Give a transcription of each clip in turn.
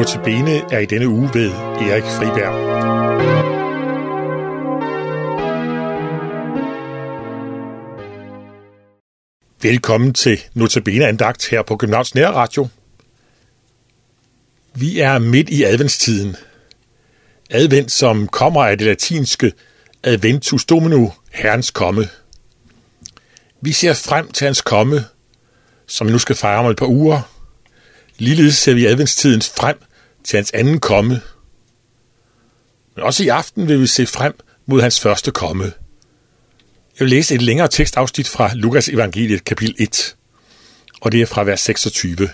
Notabene er i denne uge ved Erik Friberg. Velkommen til Notabene andagt her på Københavns Nær Radio. Vi er midt i adventstiden. Advent, som kommer af det latinske Adventus Domino, Herrens komme. Vi ser frem til hans komme, som vi nu skal fejre om et par uger. Ligeledes ser vi adventstiden frem til hans anden komme. Men også i aften vil vi se frem mod hans første komme. Jeg vil læse et længere tekstafsnit fra Lukas evangeliet kapitel 1, og det er fra vers 26.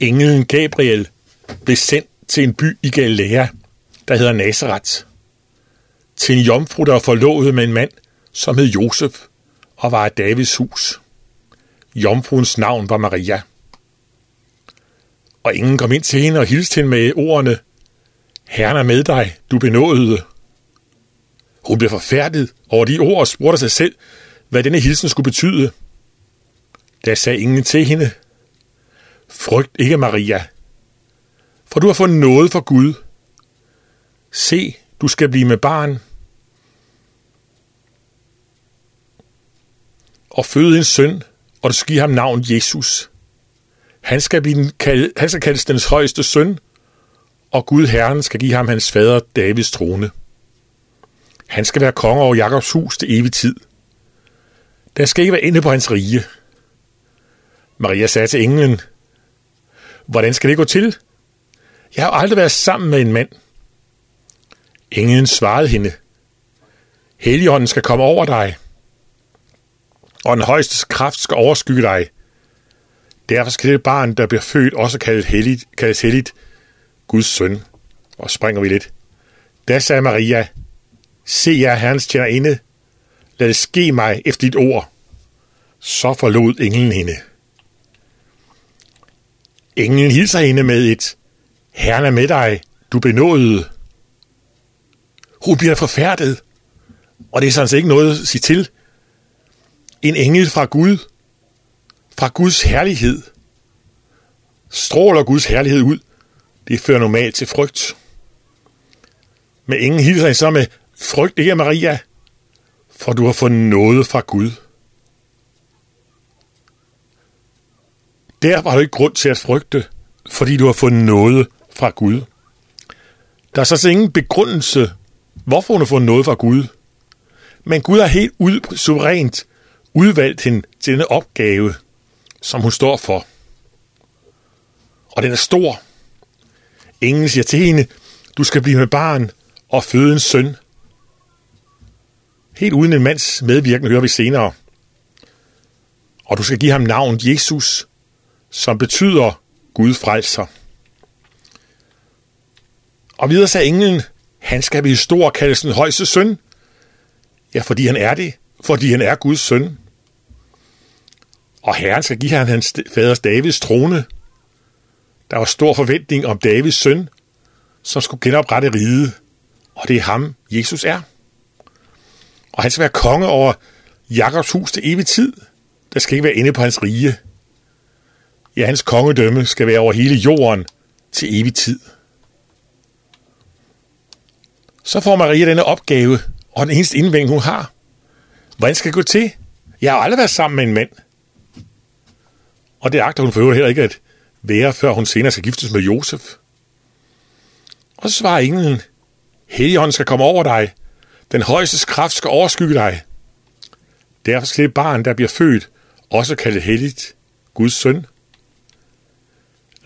Englen Gabriel blev sendt til en by i Galilea, der hedder Nazareth, til en jomfru, der var forlovet med en mand, som hed Josef, og var af Davids hus. Jomfruens navn var Maria. Og ingen kom ind til hende og hilste hende med ordene, Herren er med dig, du benådede. Hun blev forfærdet over de ord og spurgte sig selv, hvad denne hilsen skulle betyde. Der sagde ingen til hende, Frygt ikke, Maria, for du har fået noget for Gud. Se, du skal blive med barn. Og føde en søn, og du skal give ham navn Jesus. Han skal, blive, han skal kaldes dens højeste søn, og Gud Herren skal give ham hans fader Davids trone. Han skal være konge over Jakobs hus til evig tid. Der skal ikke være inde på hans rige. Maria sagde til englen, Hvordan skal det gå til? Jeg har aldrig været sammen med en mand. Englen svarede hende, Helligånden skal komme over dig, og den højeste kraft skal overskygge dig. Derfor skal det barn, der bliver født, også kaldes helligt, kaldes helligt Guds søn. Og springer vi lidt. Da sagde Maria, Se jer, Herrens tjenerinde, lad det ske mig efter dit ord. Så forlod englen hende. Englen hilser hende med et, Herren er med dig, du benåede. Hun bliver forfærdet, og det er sådan set ikke noget at sige til. En engel fra Gud, fra Guds herlighed, stråler Guds herlighed ud. Det fører normalt til frygt. Men ingen hilser så med, frygt ikke, Maria, for du har fået noget fra Gud. Der var du ikke grund til at frygte, fordi du har fået noget fra Gud. Der er så ingen begrundelse, hvorfor hun har fået noget fra Gud. Men Gud har helt ud, suverænt udvalgt hende til denne opgave, som hun står for. Og den er stor. Ingen siger til hende, du skal blive med barn og føde en søn. Helt uden en mands medvirkende hører vi senere. Og du skal give ham navn Jesus, som betyder Gud frelser. Og videre sagde englen, han skal blive stor kaldes den højeste søn. Ja, fordi han er det. Fordi han er Guds søn. Og Herren skal give ham hans faders Davids trone. Der var stor forventning om Davids søn, som skulle genoprette riget. Og det er ham, Jesus er. Og han skal være konge over Jakobs hus til evig tid. Der skal ikke være inde på hans rige. Ja, hans kongedømme skal være over hele jorden til evig tid. Så får Maria denne opgave, og den eneste indvending, hun har. Hvordan skal det gå til? Jeg har aldrig været sammen med en mand. Og det agter hun for øvrigt heller ikke at være, før hun senere skal giftes med Josef. Og så svarer englen, Helligånden skal komme over dig. Den højeste kraft skal overskygge dig. Derfor skal det barn, der bliver født, også kaldet helligt, Guds søn.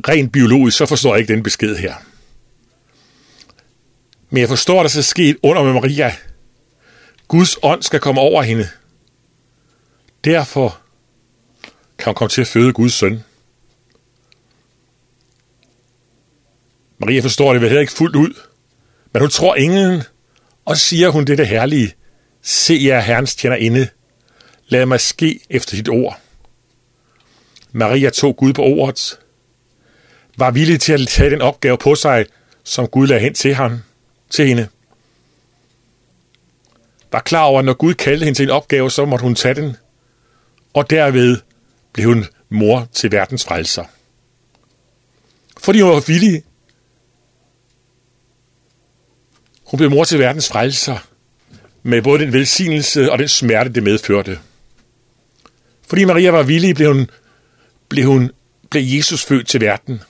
Rent biologisk, så forstår jeg ikke den besked her. Men jeg forstår, at der skal ske under med Maria. Guds ånd skal komme over hende. Derfor kan hun komme til at føde Guds søn. Maria forstår det vel heller ikke fuldt ud, men hun tror ingen, og siger hun det herlige, se jer herrens tjener inde, lad mig ske efter dit ord. Maria tog Gud på ordet, var villig til at tage den opgave på sig, som Gud lagde hen til ham, til hende. Var klar over, at når Gud kaldte hende til en opgave, så måtte hun tage den, og derved blev hun mor til verdens frelser. Fordi hun var villig. Hun blev mor til verdens frelser, med både den velsignelse og den smerte, det medførte. Fordi Maria var villig, blev hun, blev hun blev Jesus født til verden.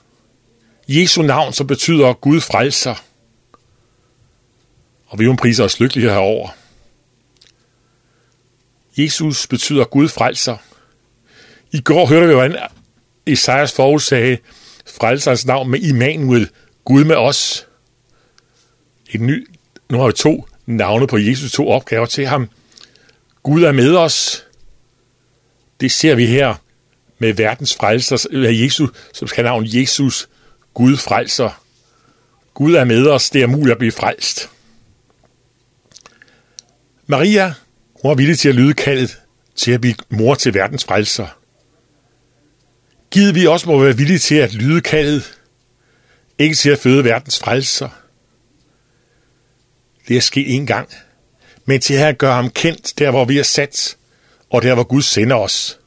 Jesu navn, som betyder Gud frelser. Og vi priser os lykkelige herover. Jesus betyder Gud frelser. I går hørte vi, hvordan Esajas forudsagde frelserens navn med Immanuel, Gud med os. Et ny, nu har vi to navne på Jesus, to opgaver til ham. Gud er med os. Det ser vi her med verdens frelser, Jesus, som skal navn Jesus, Gud frelser. Gud er med os, det er muligt at blive frelst. Maria, hun var villig til at lyde kaldet til at blive mor til verdens frelser. Givet vi også må være villige til at lyde kaldet, ikke til at føde verdens frelser. Det er sket en gang, men til at gøre ham kendt der, hvor vi er sat, og der, hvor Gud sender os.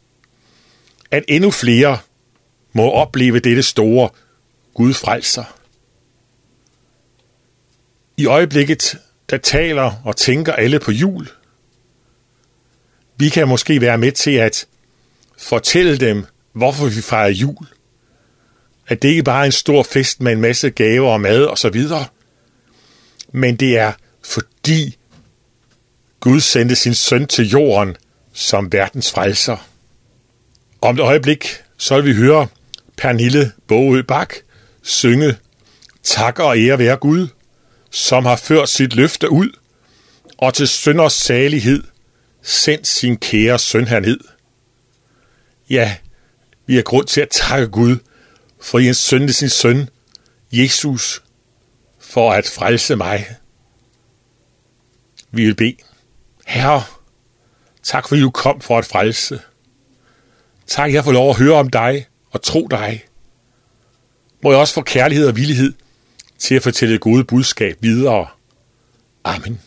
At endnu flere må opleve dette store Gud frelser. I øjeblikket, der taler og tænker alle på jul. Vi kan måske være med til at fortælle dem, hvorfor vi fejrer jul. At det ikke bare er en stor fest med en masse gaver og mad og så videre, men det er fordi Gud sendte sin søn til jorden som verdens frelser. Om et øjeblik, så vil vi høre Pernille Bogø Bak synge Tak og ære være Gud, som har ført sit løfte ud, og til sønders salighed sendt sin kære søn herned. Ja, vi har grund til at takke Gud, for Jens søn sin søn, Jesus, for at frelse mig. Vi vil bede. Herre, tak fordi du kom for at frelse. Tak, jeg får lov at høre om dig og tro dig. Må jeg også få kærlighed og villighed til at fortælle det gode budskab videre. Amen.